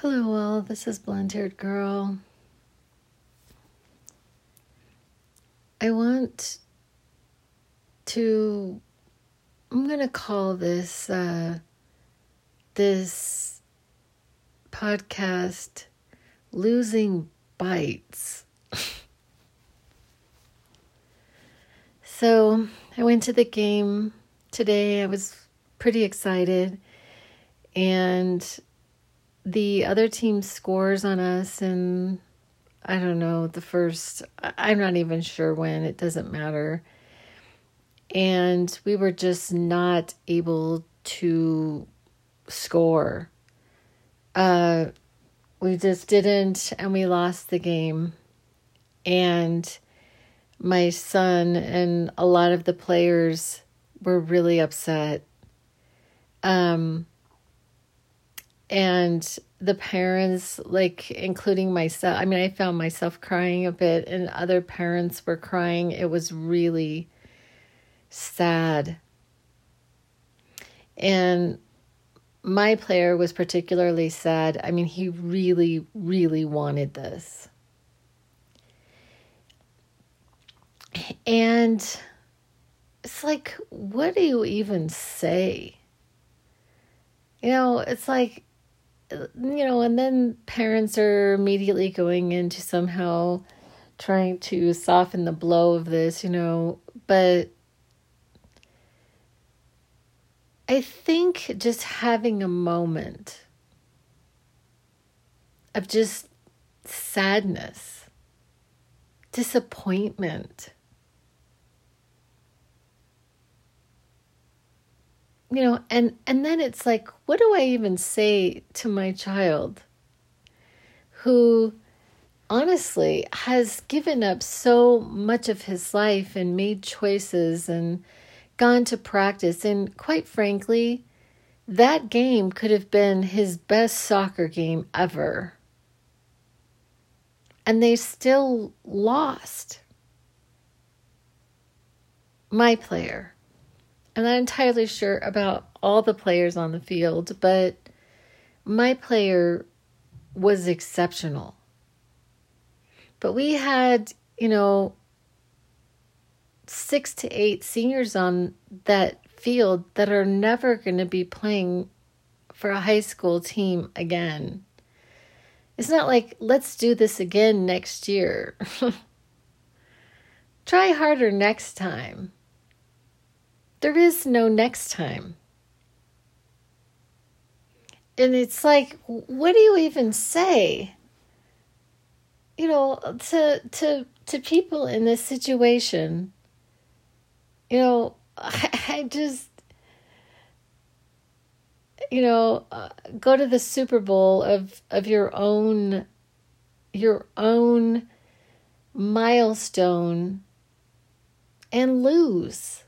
Hello, all. This is Blonde Haired Girl. I want to. I'm gonna call this uh, this podcast "Losing Bites." so I went to the game today. I was pretty excited, and the other team scores on us and I don't know, the first, I'm not even sure when, it doesn't matter. And we were just not able to score. Uh, we just didn't, and we lost the game. And my son and a lot of the players were really upset. Um, and the parents like including myself i mean i found myself crying a bit and other parents were crying. It was really sad. And my player was particularly sad. I mean he really really wanted this. And it's like what do you even say? You know it's like you know, and then parents are immediately going into somehow trying to soften the blow of this, you know, but I think just having a moment of just sadness, disappointment, you know and and then it's like what do i even say to my child who honestly has given up so much of his life and made choices and gone to practice? And quite frankly that game could have been his best soccer game ever. And they still lost. My player I'm not entirely sure about all the players on the field, but my player was exceptional. But we had, you know, six to eight seniors on that field that are never going to be playing for a high school team again. It's not like, let's do this again next year. Try harder next time. There is no next time. And it's like, what do you even say? You know, to to to people in this situation. You know, I, I just you know, uh, go to the Super Bowl of of your own your own milestone and lose.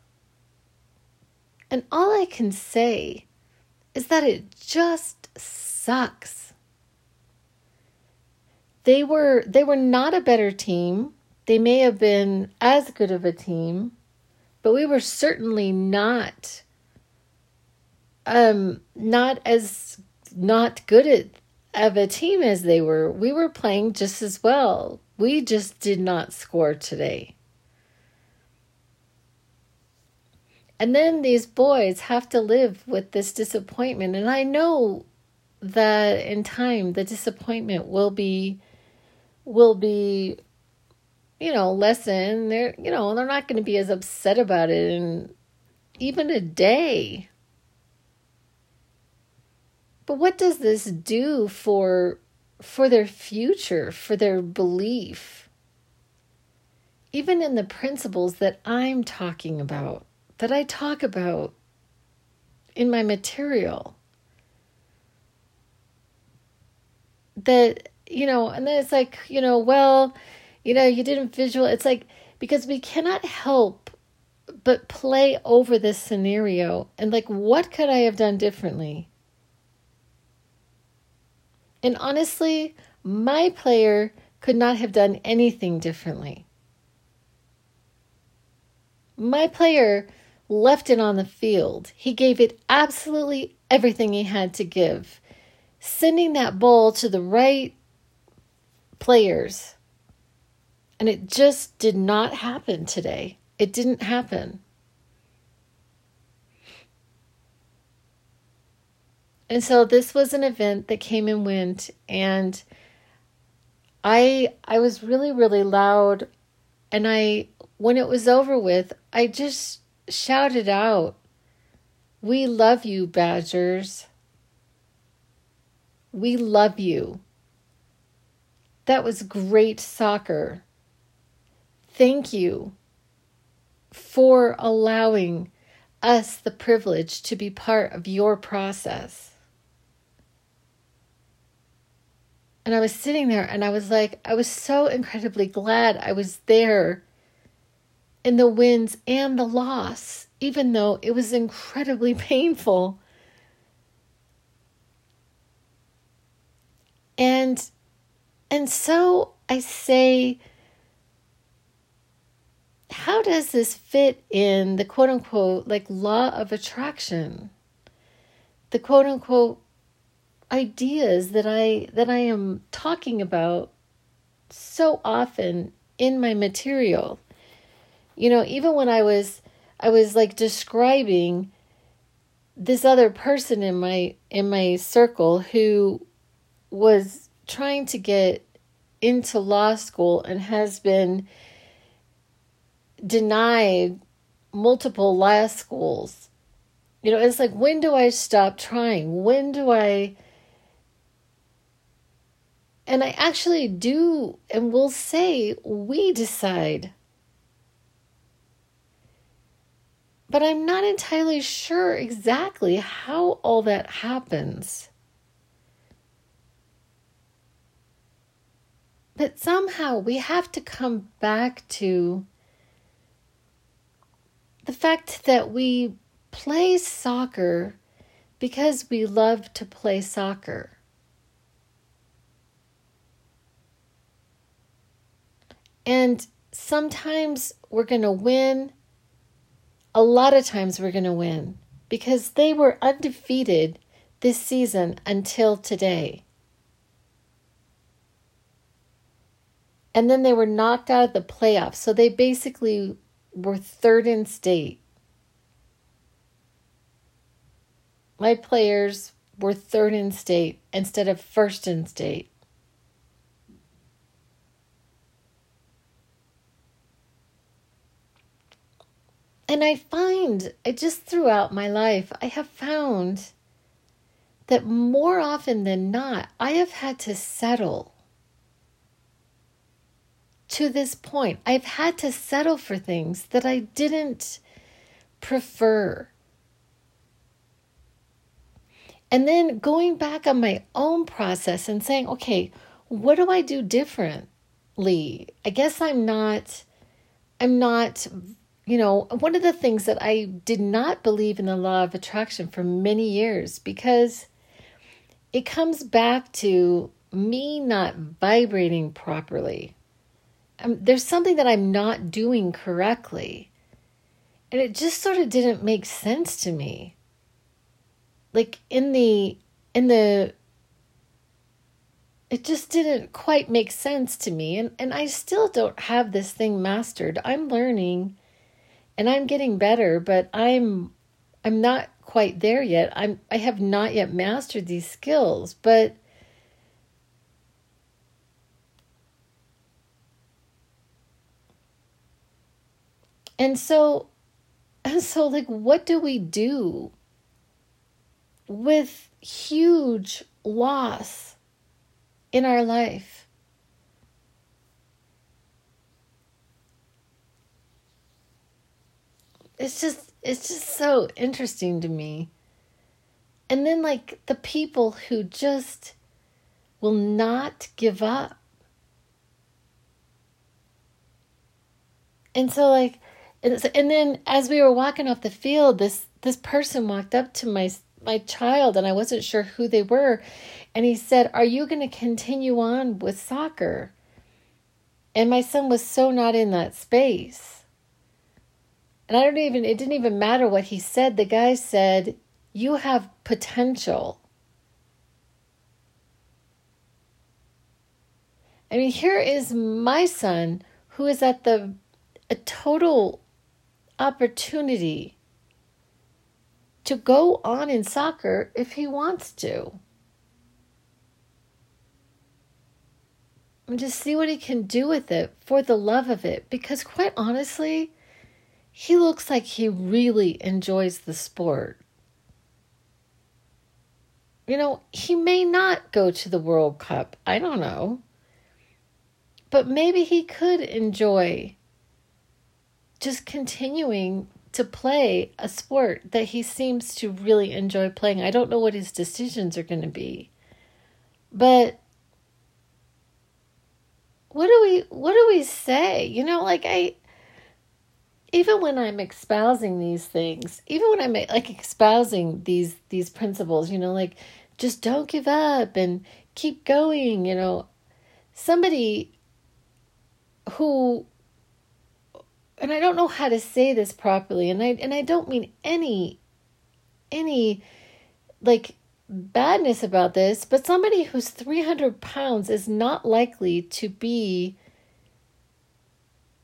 And all I can say is that it just sucks. They were they were not a better team. They may have been as good of a team, but we were certainly not um not as not good at of a team as they were. We were playing just as well. We just did not score today. And then these boys have to live with this disappointment. And I know that in time the disappointment will be will be you know lessen they're you know they're not going to be as upset about it in even a day. But what does this do for for their future for their belief? Even in the principles that i'm talking about that I talk about in my material. That, you know, and then it's like, you know, well, you know, you didn't visual. It's like, because we cannot help but play over this scenario and like, what could I have done differently? And honestly, my player could not have done anything differently. My player left it on the field. He gave it absolutely everything he had to give. sending that ball to the right players. And it just did not happen today. It didn't happen. And so this was an event that came and went and I I was really really loud and I when it was over with, I just shouted out, "We love you, Badgers. We love you." That was great soccer. Thank you for allowing us the privilege to be part of your process. And I was sitting there and I was like, I was so incredibly glad I was there in the wins and the loss, even though it was incredibly painful. And and so I say how does this fit in the quote unquote like law of attraction? The quote unquote ideas that I that I am talking about so often in my material. You know, even when I was I was like describing this other person in my in my circle who was trying to get into law school and has been denied multiple law schools. You know, it's like when do I stop trying? When do I and I actually do and will say, we decide. But I'm not entirely sure exactly how all that happens. But somehow we have to come back to the fact that we play soccer because we love to play soccer. And sometimes we're going to win. A lot of times we're going to win because they were undefeated this season until today. And then they were knocked out of the playoffs. So they basically were third in state. My players were third in state instead of first in state. And I find, I just throughout my life, I have found that more often than not, I have had to settle to this point. I've had to settle for things that I didn't prefer. And then going back on my own process and saying, okay, what do I do differently? I guess I'm not I'm not you know, one of the things that I did not believe in the law of attraction for many years because it comes back to me not vibrating properly. Um, there's something that I'm not doing correctly. And it just sort of didn't make sense to me. Like in the in the it just didn't quite make sense to me and and I still don't have this thing mastered. I'm learning and I'm getting better, but I'm I'm not quite there yet. I'm I have not yet mastered these skills, but And so and so like what do we do with huge loss in our life? It's just it's just so interesting to me. And then like the people who just will not give up. And so like and, so, and then as we were walking off the field this this person walked up to my my child and I wasn't sure who they were and he said, "Are you going to continue on with soccer?" And my son was so not in that space. And I don't even, it didn't even matter what he said. The guy said, You have potential. I mean, here is my son who is at the a total opportunity to go on in soccer if he wants to. And just see what he can do with it for the love of it. Because, quite honestly, he looks like he really enjoys the sport. You know, he may not go to the World Cup. I don't know. But maybe he could enjoy just continuing to play a sport that he seems to really enjoy playing. I don't know what his decisions are going to be. But what do we what do we say? You know, like I even when I'm espousing these things, even when I'm like espousing these these principles, you know, like just don't give up and keep going, you know, somebody who and I don't know how to say this properly and I and I don't mean any any like badness about this, but somebody who's 300 pounds is not likely to be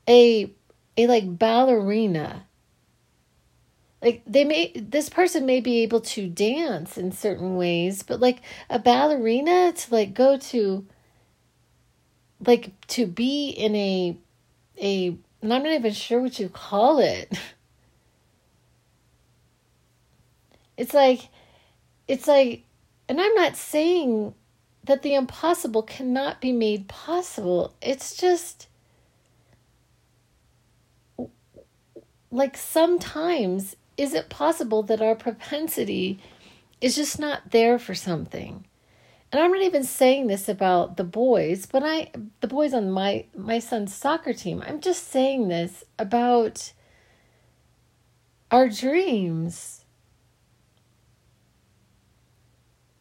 a a like ballerina. Like they may this person may be able to dance in certain ways, but like a ballerina to like go to like to be in a a and I'm not even sure what you call it. It's like it's like and I'm not saying that the impossible cannot be made possible. It's just like sometimes is it possible that our propensity is just not there for something? And i'm not even saying this about the boys but i the boys on my my son's soccer team i'm just saying this about our dreams.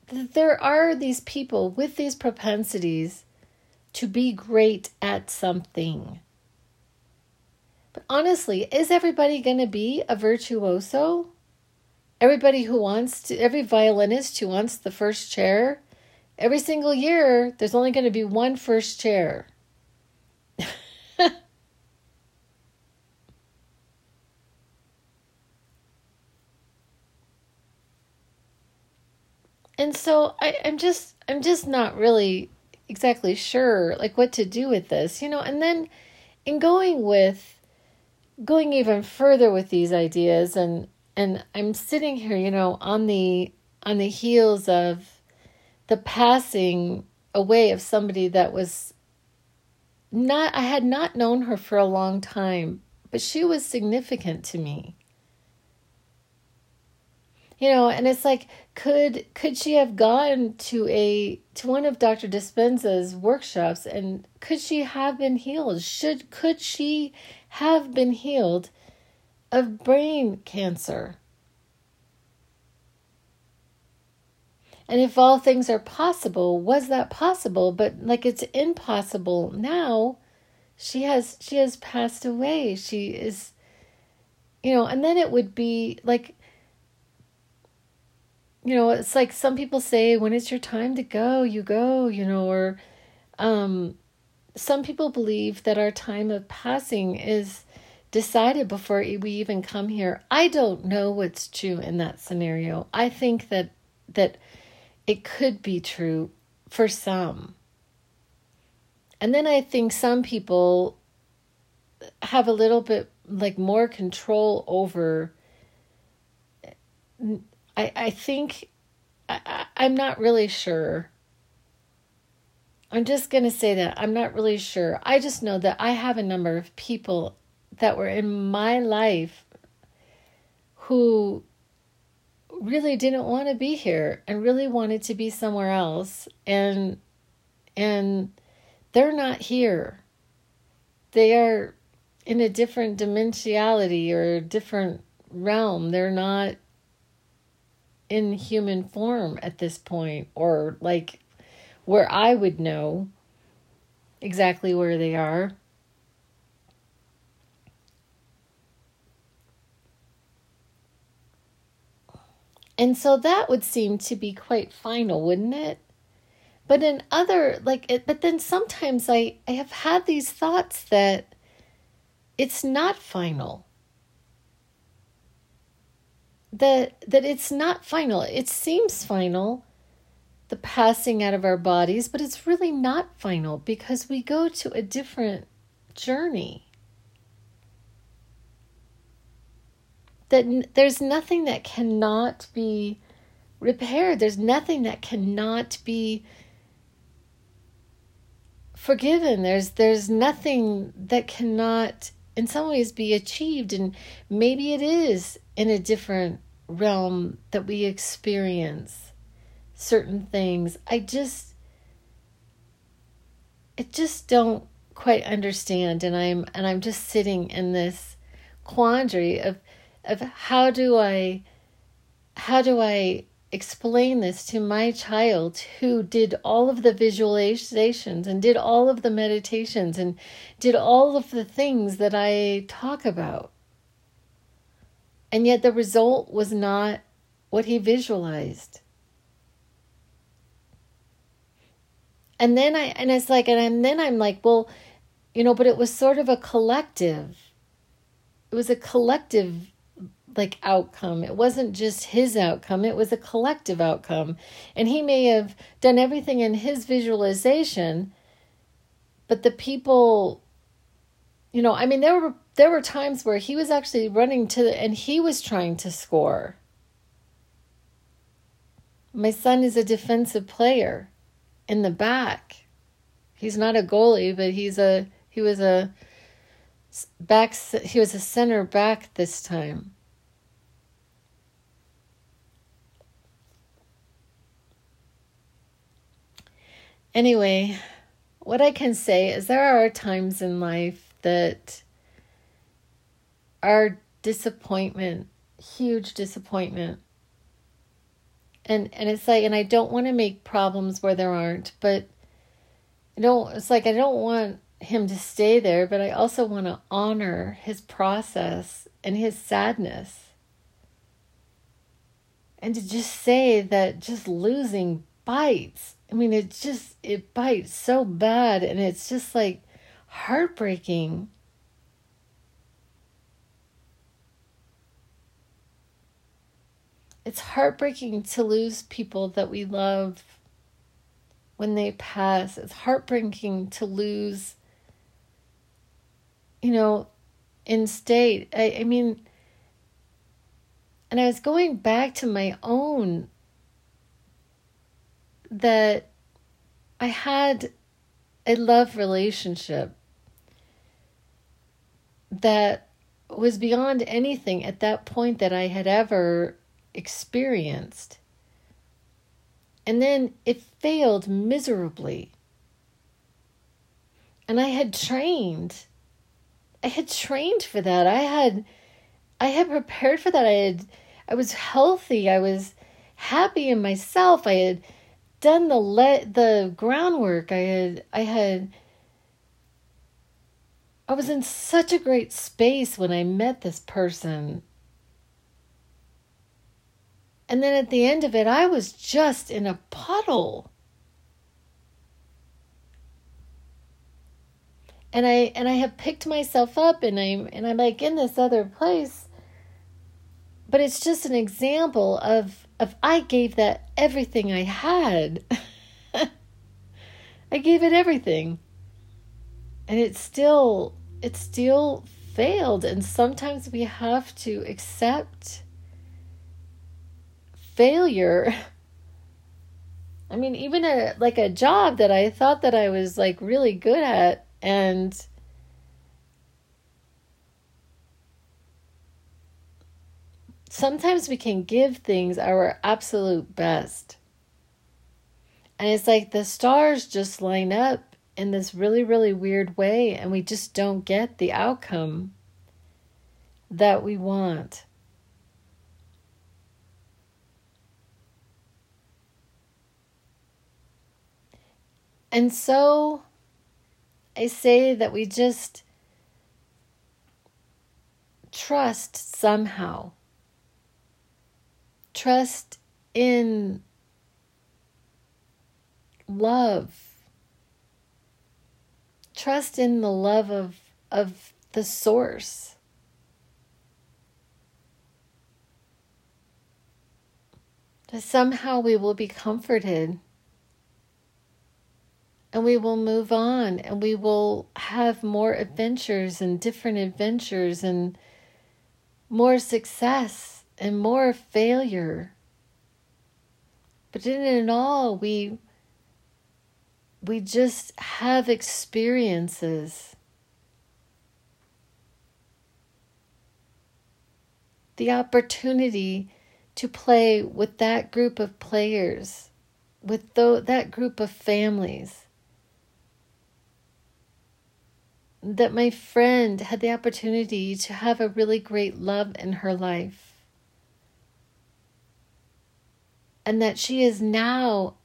There are these people with these propensities to be great at something but honestly, is everybody going to be a virtuoso? Everybody who wants to, every violinist who wants the first chair, every single year, there's only going to be one first chair. and so I, I'm just I'm just not really exactly sure like what to do with this, you know, and then in going with going even further with these ideas and and I'm sitting here, you know, on the on the heels of the passing away of somebody that was not I had not known her for a long time, but she was significant to me. You know, and it's like could could she have gone to a to one of Dr. Dispenza's workshops and could she have been healed? Should could she have been healed of brain cancer. And if all things are possible, was that possible? But like it's impossible now. She has she has passed away. She is you know, and then it would be like you know, it's like some people say when it's your time to go, you go, you know, or um some people believe that our time of passing is decided before we even come here. I don't know what's true in that scenario. I think that that it could be true for some. And then I think some people have a little bit like more control over I I think I, I'm not really sure I'm just going to say that I'm not really sure. I just know that I have a number of people that were in my life who really didn't want to be here and really wanted to be somewhere else and and they're not here. They are in a different dimensionality or a different realm. They're not in human form at this point or like where I would know exactly where they are. And so that would seem to be quite final, wouldn't it? But in other, like, it, but then sometimes I, I have had these thoughts that it's not final. That, that it's not final. It seems final, the passing out of our bodies, but it's really not final because we go to a different journey. That there's nothing that cannot be repaired, there's nothing that cannot be forgiven. There's there's nothing that cannot in some ways be achieved. And maybe it is in a different realm that we experience certain things i just i just don't quite understand and i'm and i'm just sitting in this quandary of of how do i how do i explain this to my child who did all of the visualizations and did all of the meditations and did all of the things that I talk about. And yet the result was not what he visualized. And then I and it's like and then I'm like, well, you know, but it was sort of a collective. It was a collective like outcome. It wasn't just his outcome, it was a collective outcome. And he may have done everything in his visualization, but the people you know, I mean there were there were times where he was actually running to and he was trying to score. My son is a defensive player in the back. He's not a goalie, but he's a he was a back he was a center back this time. Anyway, what I can say is there are times in life that are disappointment, huge disappointment. And and it's like and I don't want to make problems where there aren't, but I don't it's like I don't want him to stay there, but I also want to honor his process and his sadness. And to just say that just losing bites I mean, it just, it bites so bad and it's just like heartbreaking. It's heartbreaking to lose people that we love when they pass. It's heartbreaking to lose, you know, in state. I, I mean, and I was going back to my own that I had a love relationship that was beyond anything at that point that I had ever experienced. And then it failed miserably. And I had trained. I had trained for that. I had I had prepared for that. I had I was healthy. I was happy in myself. I had done the let the groundwork. I had I had I was in such a great space when I met this person. And then at the end of it, I was just in a puddle. And I and I have picked myself up and I'm and I'm like in this other place. But it's just an example of of I gave that everything I had, I gave it everything. And it still it still failed and sometimes we have to accept failure. I mean, even a like a job that I thought that I was like really good at and sometimes we can give things our absolute best. And it's like the stars just line up in this really, really weird way, and we just don't get the outcome that we want. And so I say that we just trust somehow trust in love. Trust in the love of, of the source. That somehow we will be comforted and we will move on and we will have more adventures and different adventures and more success and more failure. But in it all, we we just have experiences. The opportunity to play with that group of players, with that group of families. That my friend had the opportunity to have a really great love in her life. And that she is now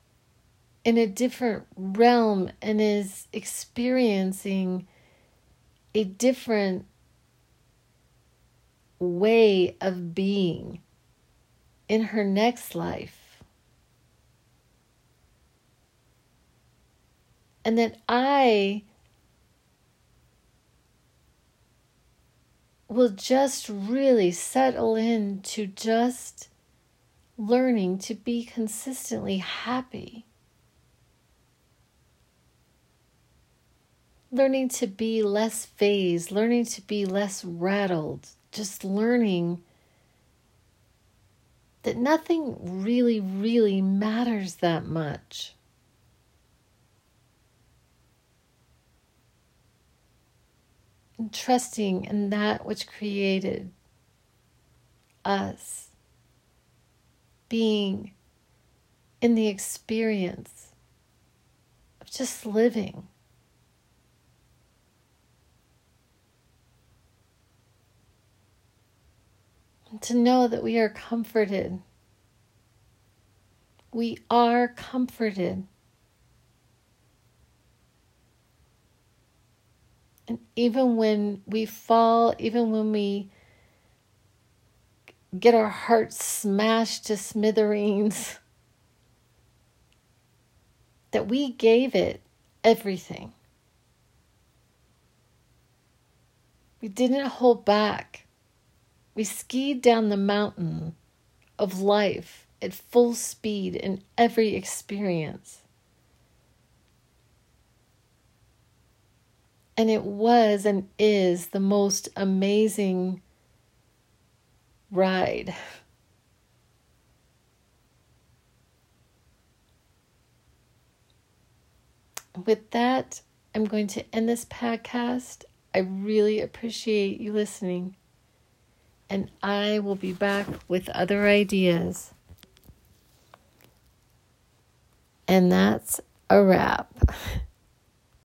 in a different realm and is experiencing a different way of being in her next life. And that I will just really settle in to just learning to be consistently happy. Learning to be less fazed, learning to be less rattled, just learning that nothing really, really matters that much. And trusting in that which created us, being in the experience of just living. And to know that we are comforted. We are comforted. And even when we fall, even when we get our hearts smashed to smithereens, that we gave it everything. We didn't hold back. We skied down the mountain of life at full speed in every experience. And it was and is the most amazing ride. With that, I'm going to end this podcast. I really appreciate you listening and I will be back with other ideas. And that's a wrap.